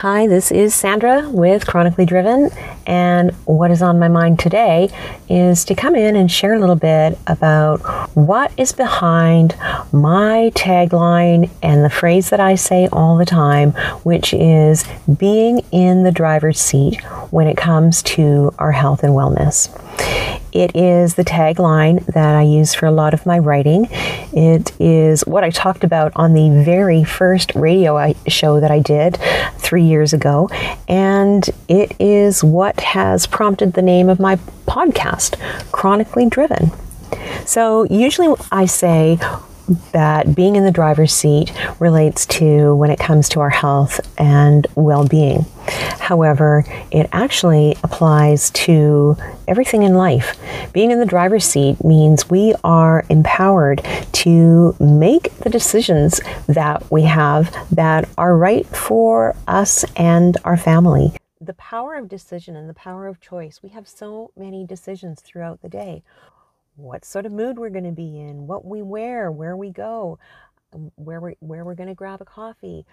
Hi, this is Sandra with Chronically Driven, and what is on my mind today is to come in and share a little bit about what is behind my tagline and the phrase that I say all the time, which is being in the driver's seat when it comes to our health and wellness. It is the tagline that I use for a lot of my writing. It is what I talked about on the very first radio show that I did three years ago, and it is what has prompted the name of my podcast, Chronically Driven. So, usually I say that being in the driver's seat relates to when it comes to our health and well being. However, it actually applies to everything in life. Being in the driver's seat means we are empowered to make the decisions that we have that are right for us and our family. The power of decision and the power of choice. We have so many decisions throughout the day what sort of mood we're going to be in, what we wear, where we go, where we where we're going to grab a coffee,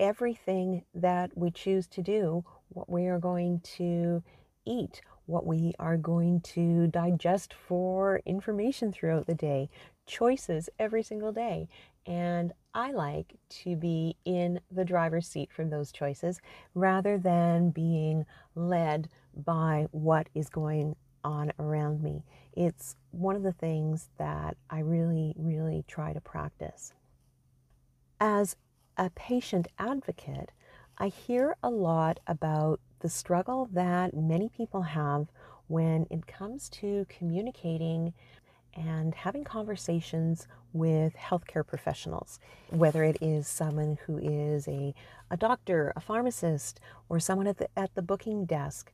everything that we choose to do, what we are going to eat, what we are going to digest for information throughout the day, choices every single day. And I like to be in the driver's seat from those choices rather than being led by what is going on around me. It's one of the things that I really, really try to practice. As a patient advocate, I hear a lot about the struggle that many people have when it comes to communicating and having conversations with healthcare professionals, whether it is someone who is a, a doctor, a pharmacist, or someone at the, at the booking desk.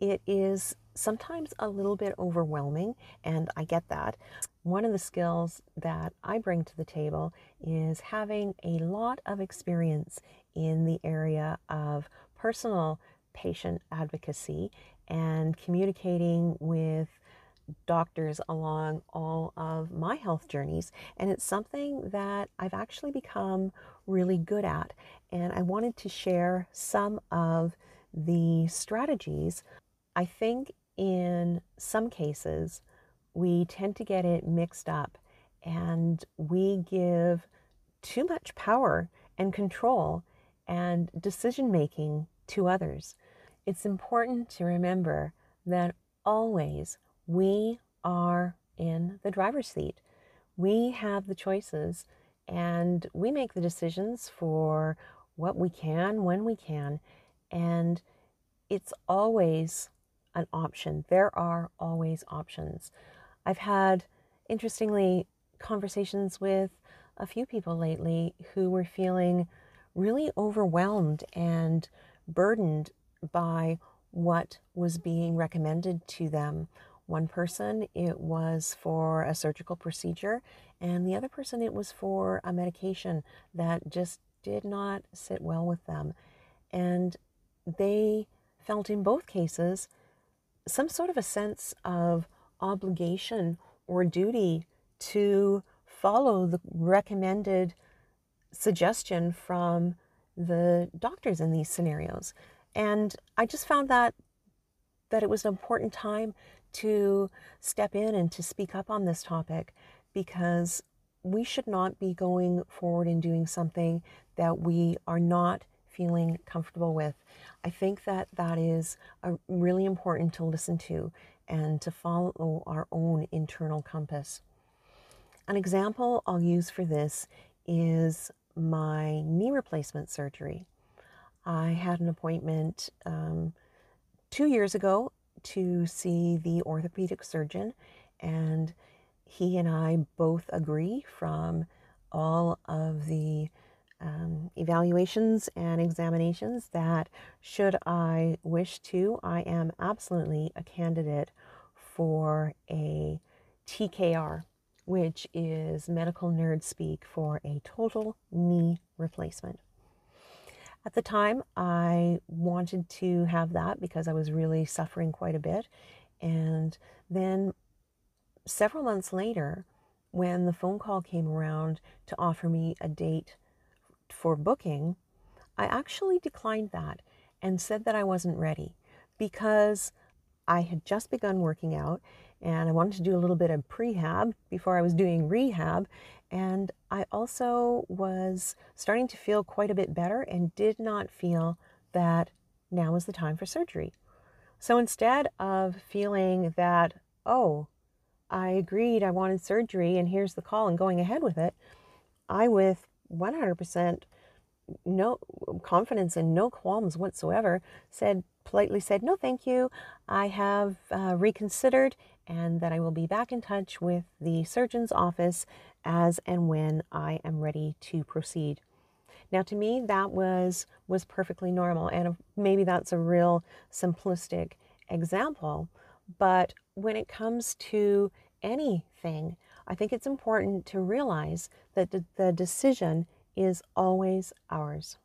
It is sometimes a little bit overwhelming, and I get that. One of the skills that I bring to the table is having a lot of experience in the area of personal patient advocacy and communicating with doctors along all of my health journeys. And it's something that I've actually become really good at. And I wanted to share some of the strategies. I think in some cases, we tend to get it mixed up and we give too much power and control and decision making to others. It's important to remember that always we are in the driver's seat. We have the choices and we make the decisions for what we can, when we can. And it's always an option. There are always options. I've had, interestingly, conversations with a few people lately who were feeling really overwhelmed and burdened by what was being recommended to them. One person, it was for a surgical procedure, and the other person, it was for a medication that just did not sit well with them. And they felt in both cases some sort of a sense of obligation or duty to follow the recommended suggestion from the doctors in these scenarios. And I just found that that it was an important time to step in and to speak up on this topic because we should not be going forward and doing something that we are not feeling comfortable with. I think that that is a, really important to listen to and to follow our own internal compass. An example I'll use for this is my knee replacement surgery. I had an appointment um, two years ago to see the orthopedic surgeon, and he and I both agree from all of the um, evaluations and examinations that, should I wish to, I am absolutely a candidate for a TKR, which is medical nerd speak for a total knee replacement. At the time, I wanted to have that because I was really suffering quite a bit. And then several months later, when the phone call came around to offer me a date for booking, I actually declined that and said that I wasn't ready because I had just begun working out and I wanted to do a little bit of prehab before I was doing rehab. And I also was starting to feel quite a bit better and did not feel that now was the time for surgery. So instead of feeling that, oh, I agreed I wanted surgery and here's the call and going ahead with it, I, with 100% no confidence and no qualms whatsoever, said, politely said, no, thank you. I have uh, reconsidered and that I will be back in touch with the surgeon's office as and when I am ready to proceed. Now, to me, that was was perfectly normal, and maybe that's a real simplistic example. But when it comes to anything, I think it's important to realize that the decision is always ours.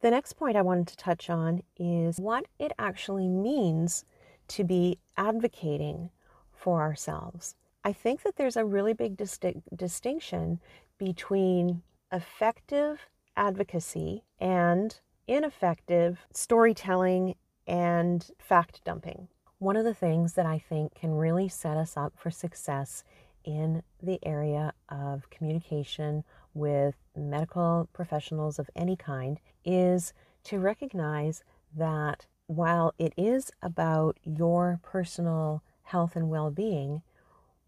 The next point I wanted to touch on is what it actually means to be advocating for ourselves. I think that there's a really big disti- distinction between effective advocacy and ineffective storytelling and fact dumping. One of the things that I think can really set us up for success in the area of communication with medical professionals of any kind is to recognize that while it is about your personal health and well being,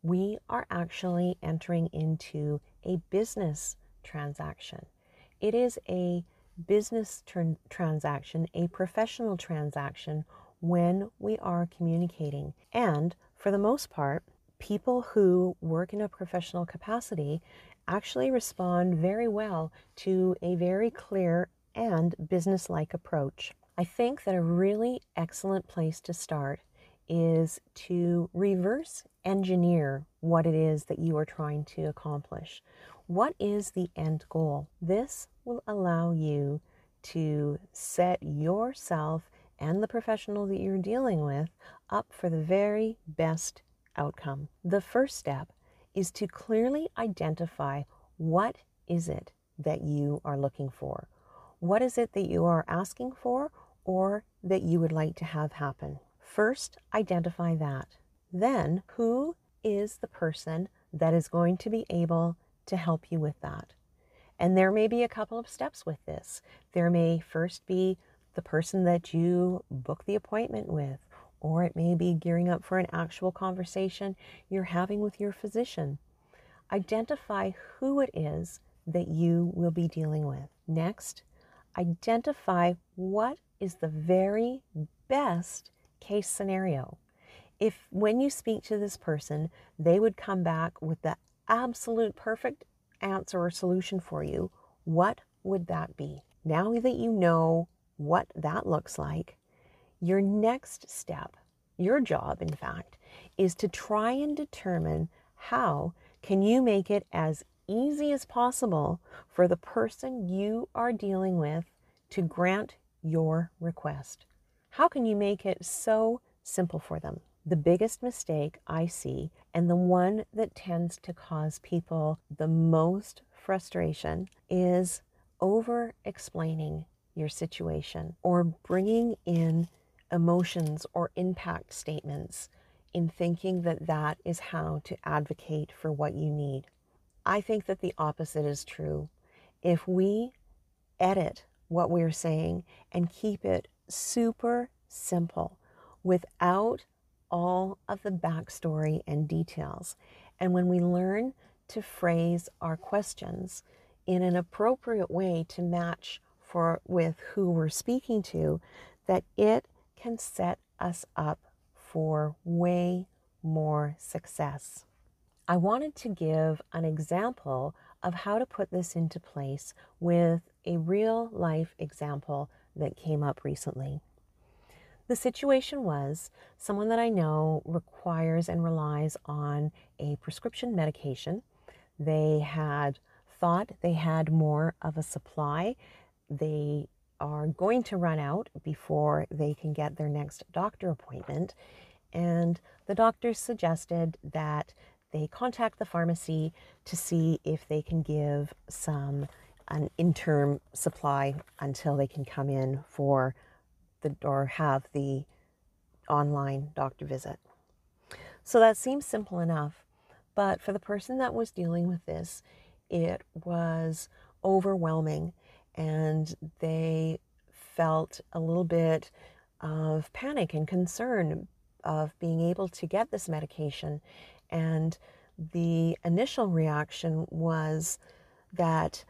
we are actually entering into a business transaction. It is a business transaction, a professional transaction when we are communicating. And for the most part, people who work in a professional capacity actually respond very well to a very clear and business like approach. I think that a really excellent place to start is to reverse engineer what it is that you are trying to accomplish. What is the end goal? This will allow you to set yourself and the professional that you're dealing with up for the very best outcome. The first step is to clearly identify what is it that you are looking for? What is it that you are asking for or that you would like to have happen? First, identify that. Then, who is the person that is going to be able to help you with that? And there may be a couple of steps with this. There may first be the person that you book the appointment with, or it may be gearing up for an actual conversation you're having with your physician. Identify who it is that you will be dealing with. Next, identify what is the very best case scenario. If when you speak to this person, they would come back with the absolute perfect answer or solution for you, what would that be? Now that you know what that looks like, your next step, your job, in fact, is to try and determine how can you make it as easy as possible for the person you are dealing with to grant your request. How can you make it so simple for them? The biggest mistake I see, and the one that tends to cause people the most frustration, is over explaining your situation or bringing in emotions or impact statements in thinking that that is how to advocate for what you need. I think that the opposite is true. If we edit what we're saying and keep it super simple without all of the backstory and details. And when we learn to phrase our questions in an appropriate way to match for with who we're speaking to, that it can set us up for way more success. I wanted to give an example of how to put this into place with a real life example that came up recently. The situation was someone that I know requires and relies on a prescription medication. They had thought they had more of a supply. They are going to run out before they can get their next doctor appointment. And the doctor suggested that they contact the pharmacy to see if they can give some an interim supply until they can come in for the or have the online doctor visit. So that seems simple enough, but for the person that was dealing with this, it was overwhelming and they felt a little bit of panic and concern of being able to get this medication. And the initial reaction was that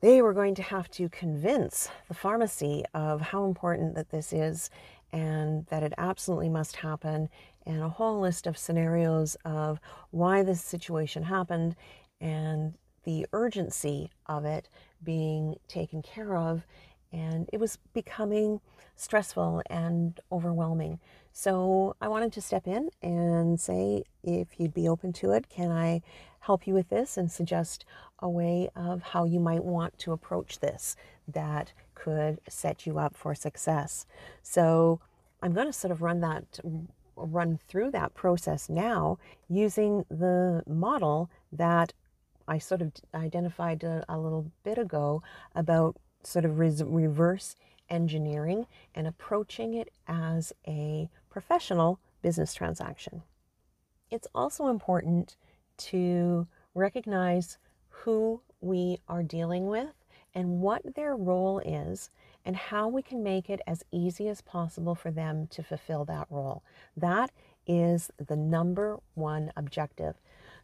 they were going to have to convince the pharmacy of how important that this is and that it absolutely must happen and a whole list of scenarios of why this situation happened and the urgency of it being taken care of. And it was becoming stressful and overwhelming. So I wanted to step in and say, if you'd be open to it, can I help you with this and suggest a way of how you might want to approach this that could set you up for success? So I'm going to sort of run that run through that process now using the model that I sort of identified a, a little bit ago about sort of res- reverse engineering and approaching it as a professional business transaction. It's also important to recognize who we are dealing with and what their role is and how we can make it as easy as possible for them to fulfill that role. That is the number one objective.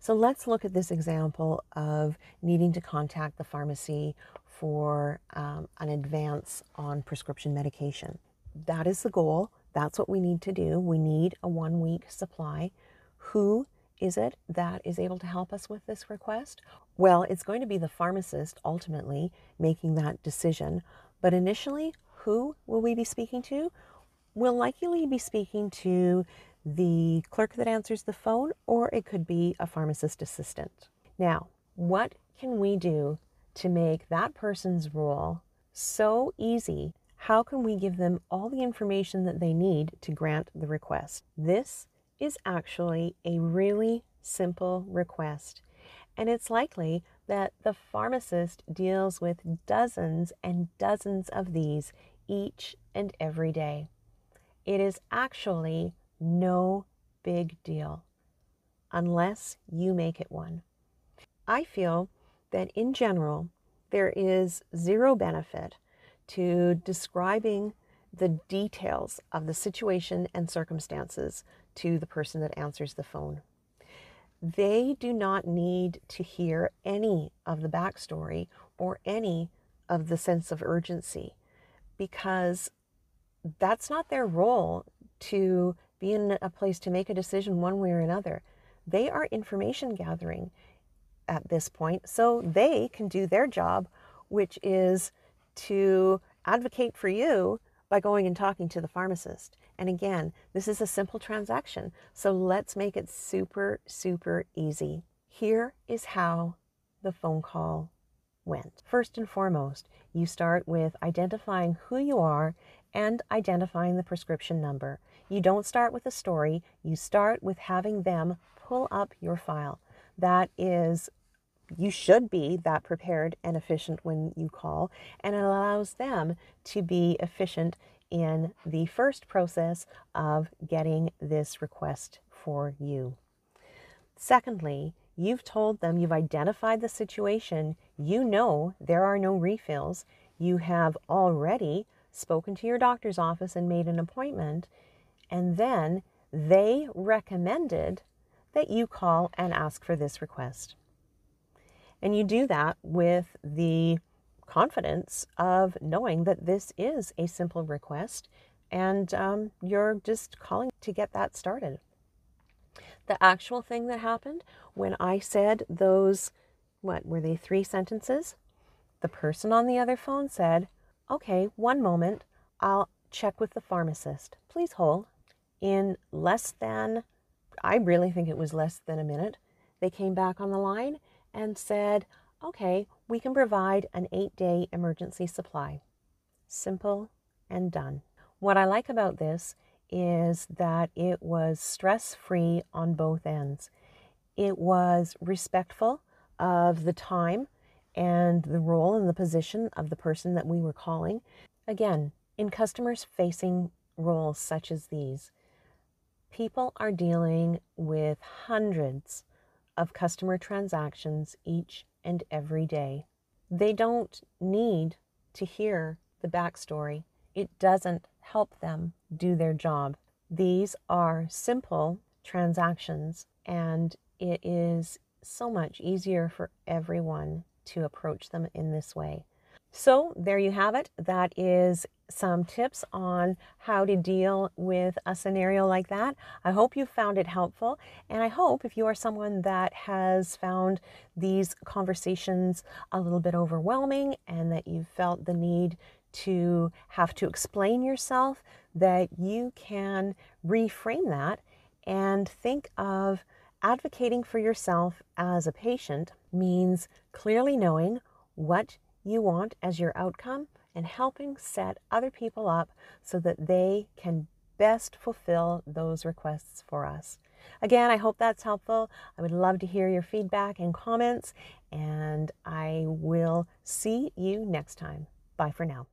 So let's look at this example of needing to contact the pharmacy for um, an advance on prescription medication. That is the goal. That's what we need to do. We need a one week supply. Who is it that is able to help us with this request? Well, it's going to be the pharmacist ultimately making that decision but initially, who will we be speaking to? We'll likely be speaking to the clerk that answers the phone, or it could be a pharmacist assistant. Now, what can we do to make that person's role so easy? How can we give them all the information that they need to grant the request? This is actually a really simple request, and it's likely that the pharmacist deals with dozens and dozens of these each and every day. It is actually no big deal unless you make it one. I feel that in general, there is zero benefit to describing the details of the situation and circumstances to the person that answers the phone. They do not need to hear any of the backstory or any of the sense of urgency because that's not their role to be in a place to make a decision one way or another. They are information gathering at this point, so they can do their job, which is to advocate for you by going and talking to the pharmacist. And again, this is a simple transaction. So let's make it super, super easy. Here is how the phone call went. First and foremost, you start with identifying who you are and identifying the prescription number. You don't start with a story, you start with having them pull up your file. That is, you should be that prepared and efficient when you call, and it allows them to be efficient in the first process of getting this request for you. Secondly, you've told them, you've identified the situation, you know there are no refills, you have already spoken to your doctor's office and made an appointment, and then they recommended that you call and ask for this request. And you do that with the confidence of knowing that this is a simple request and um, you're just calling to get that started. The actual thing that happened when I said those, what were they, three sentences? The person on the other phone said, Okay, one moment, I'll check with the pharmacist. Please hold. In less than, I really think it was less than a minute, they came back on the line and said, Okay, we can provide an eight day emergency supply. Simple and done. What I like about this is that it was stress free on both ends. It was respectful of the time and the role and the position of the person that we were calling. Again, in customers facing roles such as these, people are dealing with hundreds of customer transactions each and every day. They don't need to hear the backstory, it doesn't help them do their job. These are simple transactions, and it is so much easier for everyone to approach them in this way. So, there you have it. That is some tips on how to deal with a scenario like that. I hope you found it helpful. And I hope if you are someone that has found these conversations a little bit overwhelming and that you felt the need to have to explain yourself, that you can reframe that and think of advocating for yourself as a patient means clearly knowing what you want as your outcome and helping set other people up so that they can best fulfill those requests for us. Again, I hope that's helpful. I would love to hear your feedback and comments, and I will see you next time. Bye for now.